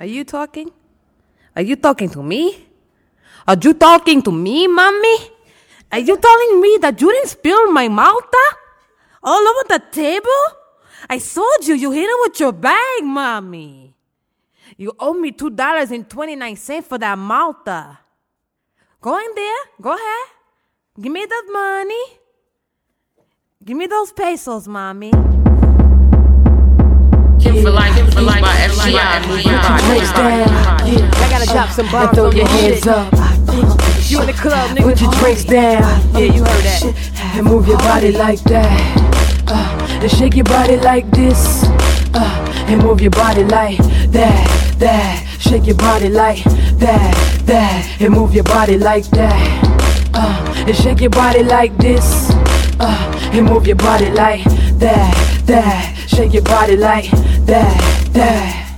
Are you talking? Are you talking to me? Are you talking to me, mommy? Are you telling me that you didn't spill my Malta all over the table? I told you you hit it with your bag, mommy. You owe me two dollars and twenty nine cents for that Malta. Go in there. Go ahead. Give me that money. Give me those pesos, mommy. For life, for life, by FGI, move your body. Yeah, I gotta drop some bombs. And Throw your hands up. You in the club, nigga. Put your drinks down. Yeah, you heard that. And move your body like that. Uh, and shake your body like this. Uh, and move your body like that, that. Shake your body like that, that. And move your body like that. Uh, and shake your body like this. Uh, and move your body like that, that. Shake your body like that, that.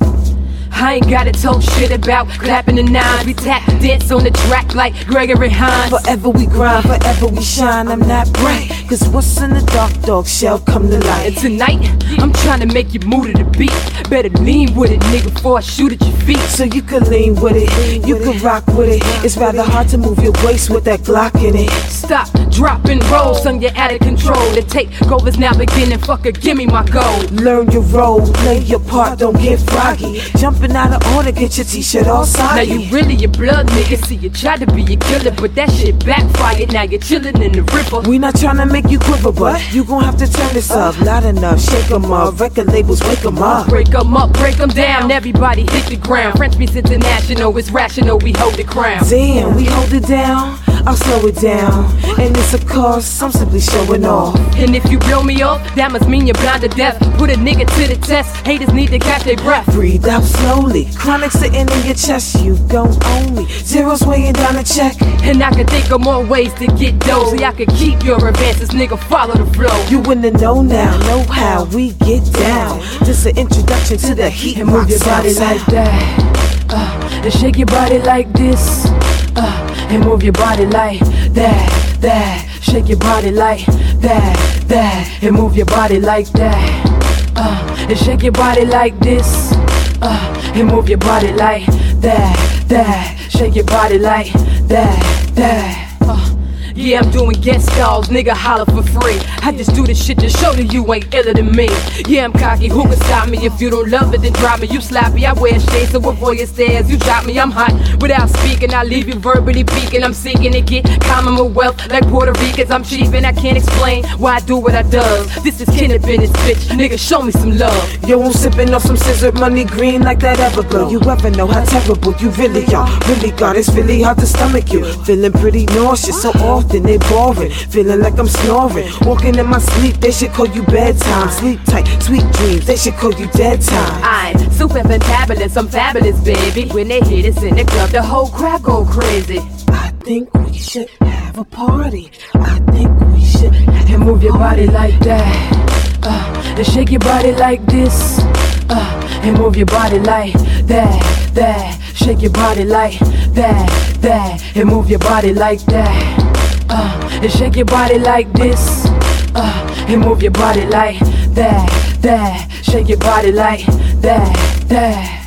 I ain't gotta talk shit about clapping the nines. We tap dance on the track like Gregory Hines. Forever we grind, forever we shine. I'm not bright. Cause what's in the dark, dog, shall come to And light. tonight, I'm trying to make you move to the beat. Better lean with it, nigga, before I shoot at your feet. So you can lean with it, you can rock with it. It's rather hard to move your waist with that Glock in it. Stop, drop, and roll, son, you're out of control. The takeover's now beginning, fucker, give me my gold. Learn your role, play your part, don't get froggy. Jumping out of order, get your t-shirt all soggy. Now you really a blood nigga, see you tried to be a killer, but that shit backfired. Now you're chillin' in the ripper. We not tryna make you quiver, but you gon' have to turn this up. Uh-huh. Loud enough, shake 'em up. Record labels, wake 'em up. Break 'em up, break 'em down, everybody hit the ground. French meets international, it's rational, we hold the crown. Damn, we hold it down. I'll slow it down. And it's a cost, I'm simply showing off. And if you blow me off, that must mean you're blind to death. Put a nigga to the test, haters need to catch their breath. Breathe out slowly. Chronic sitting in your chest, you don't own me. Zero's weighing down a check. And I can think of more ways to get dough. See, I can keep your advances, nigga, follow the flow. You in the know now, know how we get down. Just an introduction to the heat and move your body like that. Uh, and shake your body like this. Uh, and move your body like that, that. Shake your body like that, that. And move your body like that. Uh, and shake your body like this. Uh, and move your body like that, that. Shake your body like that, that. Uh, yeah, I'm doing guest stars, nigga holler for free. I just do this shit to show that you ain't iller than me. Yeah, I'm cocky, who can stop me? If you don't love it, then drop me. You sloppy, I wear shades, so avoid your stares. You drop me, I'm hot. Without speaking, I leave you verbally peaking. I'm seeking to get common wealth like Puerto Ricans. I'm cheap and I can't explain why I do what I does. This is Kenneth Business, bitch. Nigga, show me some love. Yo, I'm sipping on some scissor money green like that Everglow. You ever know how terrible you really are? Really got it's really hard to stomach you. Feeling pretty nauseous so often they boring. Feeling like I'm snoring. Walking in my sleep, they should call you bedtime. Sleep tight, sweet dreams, they should call you dead time. I'm super fantabulous, I'm fabulous, baby. When they hit us in the club, the whole crowd go crazy. I think we should have a party. I think we should have and move your body like that. Uh, and shake your body like this. Uh, and move your body like that, that. Shake your body like that, that. And move your body like that. Uh, and shake your body like this. Uh, and move your body like that, that. Shake your body like that, that.